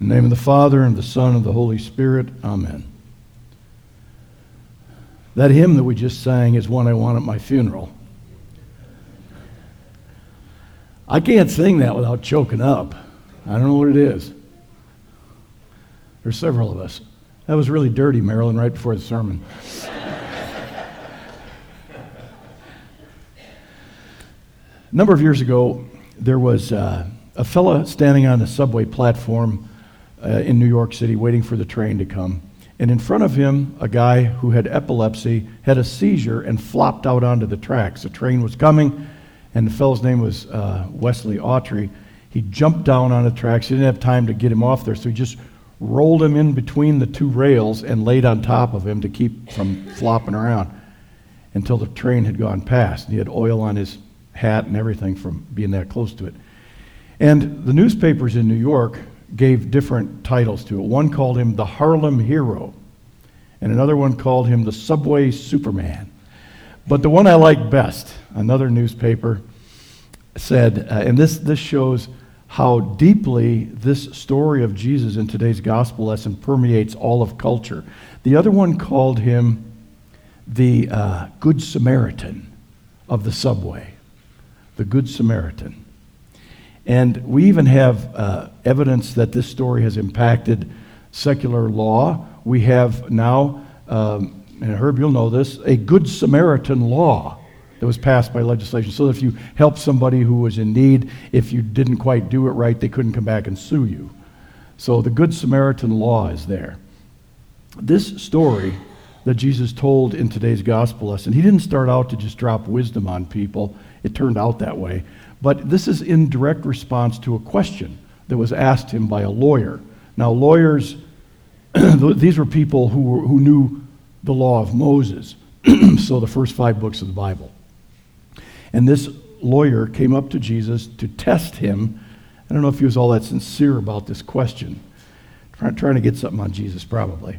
In the name of the Father, and of the Son, and of the Holy Spirit. Amen. That hymn that we just sang is one I want at my funeral. I can't sing that without choking up. I don't know what it is. There's several of us. That was really dirty, Marilyn, right before the sermon. a number of years ago, there was uh, a fella standing on a subway platform uh, in New York City waiting for the train to come. And in front of him, a guy who had epilepsy had a seizure and flopped out onto the tracks. The train was coming, and the fellow's name was uh, Wesley Autrey. He jumped down on the tracks. He didn't have time to get him off there, so he just rolled him in between the two rails and laid on top of him to keep from flopping around until the train had gone past. And He had oil on his hat and everything from being that close to it. And the newspapers in New York gave different titles to it. One called him the Harlem Hero, and another one called him the Subway Superman. But the one I like best, another newspaper said, uh, and this, this shows how deeply this story of Jesus in today's gospel lesson permeates all of culture. The other one called him the uh, Good Samaritan of the subway. The Good Samaritan. And we even have uh, evidence that this story has impacted secular law. We have now, um, and Herb, you'll know this, a Good Samaritan law that was passed by legislation. So if you helped somebody who was in need, if you didn't quite do it right, they couldn't come back and sue you. So the Good Samaritan law is there. This story that Jesus told in today's gospel lesson, he didn't start out to just drop wisdom on people. It turned out that way. But this is in direct response to a question that was asked him by a lawyer. Now, lawyers, these were people who, were, who knew the law of Moses, so the first five books of the Bible. And this lawyer came up to Jesus to test him. I don't know if he was all that sincere about this question, trying to get something on Jesus, probably.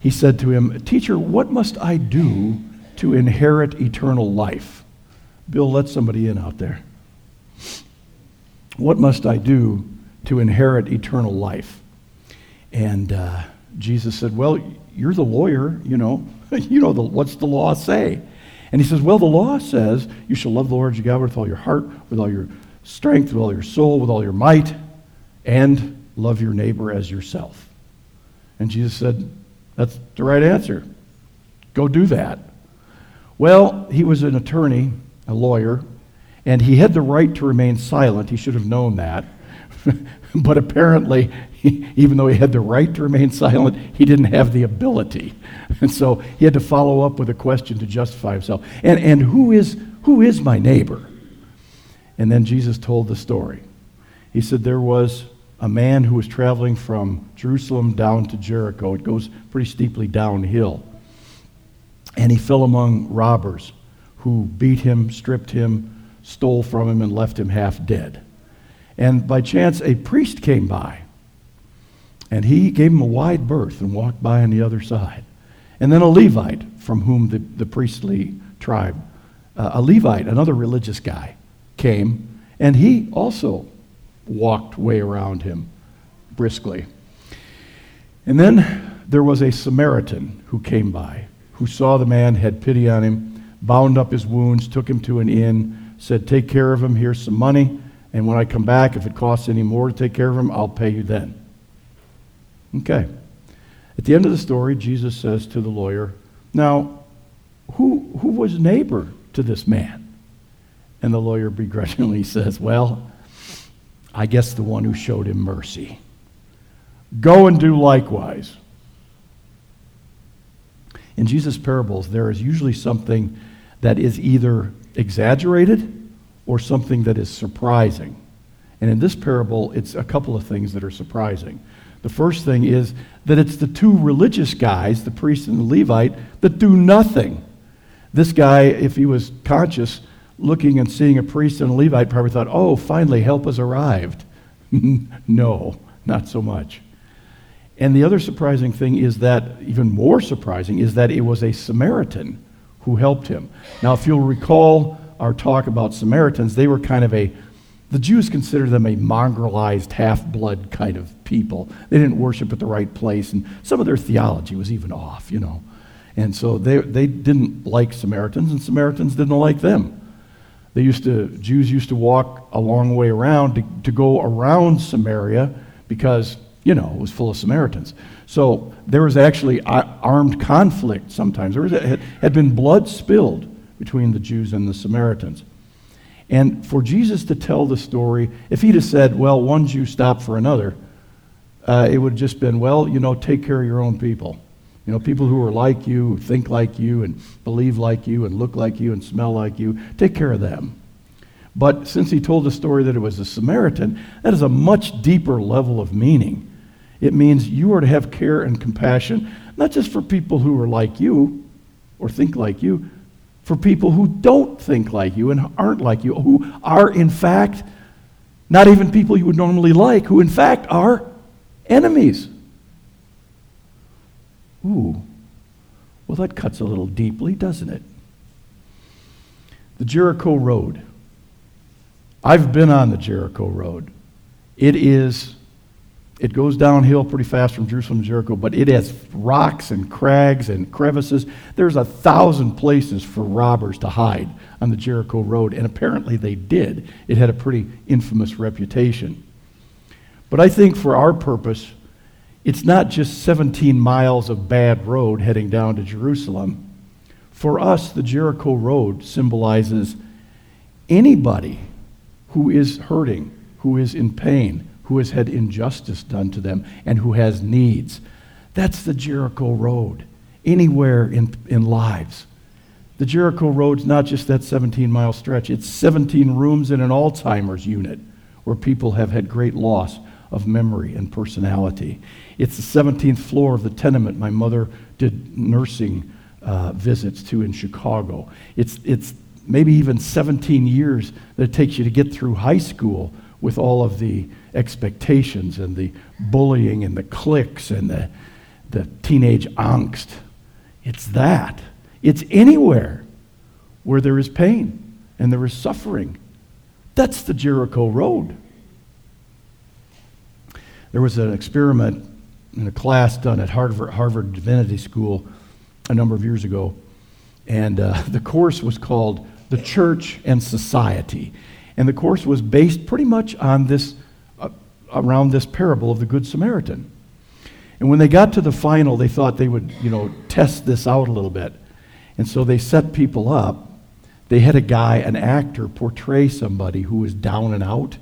He said to him, Teacher, what must I do to inherit eternal life? Bill, let somebody in out there. What must I do to inherit eternal life? And uh, Jesus said, Well, you're the lawyer, you know. you know, the, what's the law say? And he says, Well, the law says you shall love the Lord your God with all your heart, with all your strength, with all your soul, with all your might, and love your neighbor as yourself. And Jesus said, That's the right answer. Go do that. Well, he was an attorney, a lawyer, and he had the right to remain silent. He should have known that. but apparently, even though he had the right to remain silent, he didn't have the ability. And so he had to follow up with a question to justify himself. And, and who, is, who is my neighbor? And then Jesus told the story. He said there was a man who was traveling from Jerusalem down to Jericho. It goes pretty steeply downhill. And he fell among robbers who beat him, stripped him, stole from him, and left him half dead. And by chance, a priest came by and he gave him a wide berth and walked by on the other side. And then a Levite from whom the, the priestly tribe, uh, a Levite, another religious guy, came, and he also walked way around him briskly. And then there was a Samaritan who came by, who saw the man, had pity on him, bound up his wounds, took him to an inn, said, Take care of him, here's some money, and when I come back, if it costs any more to take care of him, I'll pay you then. Okay. At the end of the story, Jesus says to the lawyer, Now, who, who was neighbor to this man? And the lawyer begrudgingly says, Well, I guess the one who showed him mercy. Go and do likewise. In Jesus' parables, there is usually something that is either exaggerated or something that is surprising. And in this parable, it's a couple of things that are surprising. The first thing is that it's the two religious guys, the priest and the Levite, that do nothing. This guy, if he was conscious, looking and seeing a priest and a Levite, probably thought, oh, finally, help has arrived. no, not so much. And the other surprising thing is that, even more surprising, is that it was a Samaritan who helped him. Now, if you'll recall our talk about Samaritans, they were kind of a The Jews considered them a mongrelized, half blood kind of people. They didn't worship at the right place, and some of their theology was even off, you know. And so they, they didn't like Samaritans, and Samaritans didn't like them. They used to, Jews used to walk a long way around to, to go around Samaria because, you know, it was full of Samaritans. So there was actually armed conflict sometimes. There was, had, been blood spilled between the Jews and the Samaritans. And for Jesus to tell the story, if he'd have said, well, one Jew stopped for another, uh, it would have just been, well, you know, take care of your own people. You know, people who are like you, who think like you, and believe like you, and look like you, and smell like you, take care of them. But since he told the story that it was a Samaritan, that is a much deeper level of meaning. It means you are to have care and compassion, not just for people who are like you or think like you, for people who don't think like you and aren't like you, who are, in fact, not even people you would normally like, who, in fact, are enemies. Ooh, well, that cuts a little deeply, doesn't it? The Jericho Road. I've been on the Jericho Road. It is, it goes downhill pretty fast from Jerusalem to Jericho, but it has rocks and crags and crevices. There's a thousand places for robbers to hide on the Jericho Road, and apparently they did. It had a pretty infamous reputation. But I think for our purpose, it's not just 17 miles of bad road heading down to Jerusalem. For us, the Jericho Road symbolizes anybody who is hurting, who is in pain, who has had injustice done to them, and who has needs. That's the Jericho Road, anywhere in, in lives. The Jericho Road's not just that 17 mile stretch, it's 17 rooms in an Alzheimer's unit where people have had great loss of memory and personality. It's the 17th floor of the tenement my mother did nursing uh, visits to in Chicago. It's, it's maybe even 17 years that it takes you to get through high school with all of the expectations and the bullying and the cliques and the, the teenage angst. It's that. It's anywhere where there is pain and there is suffering. That's the Jericho Road. There was an experiment in a class done at Harvard, Harvard Divinity School a number of years ago, and uh, the course was called The Church and Society. And the course was based pretty much on this, around this parable of the Good Samaritan. And when they got to the final, they thought they would, you know, test this out a little bit. And so they set people up. They had a guy, an actor, portray somebody who was down and out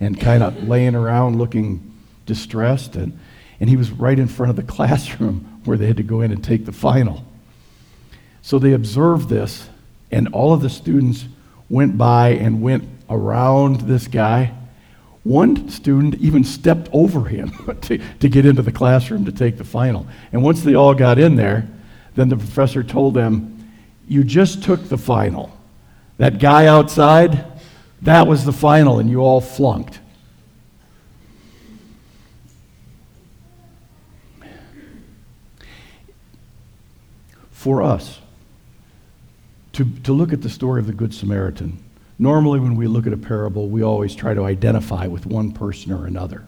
and kind of laying around looking distressed, and, and he was right in front of the classroom where they had to go in and take the final. So they observed this, and all of the students went by and went around this guy. One student even stepped over him to, to get into the classroom to take the final. And once they all got in there, then the professor told them, You just took the final. That guy outside, that was the final, and you all flunked. for us to, to look at the story of the Good Samaritan. Normally, when we look at a parable, we always try to identify with one person or another.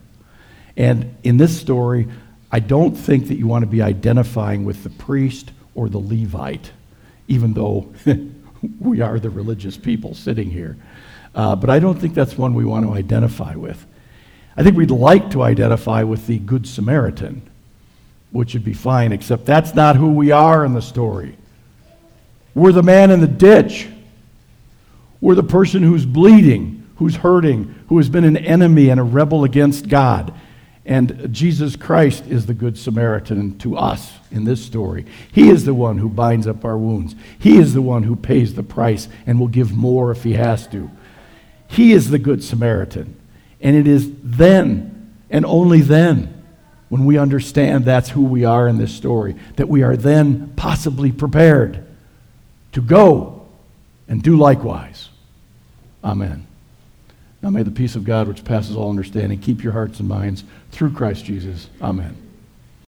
And in this story, I don't think that you want to be identifying with the priest or the Levite, even though we are the religious people sitting here. Uh, but I don't think that's one we want to identify with. I think we'd like to identify with the Good Samaritan which would be fine, except that's not who we are in the story. We're the man in the ditch. We're the person who's bleeding, who's hurting, who has been an enemy and a rebel against God. And Jesus Christ is the Good Samaritan to us in this story. He is the one who binds up our wounds. He is the one who pays the price and will give more if he has to. He is the Good Samaritan. And it is then and only then when we understand that's who we are in this story, that we are then possibly prepared to go and do likewise. Amen. Now may the peace of God, which passes all understanding, keep your hearts and minds through Christ Jesus. Amen.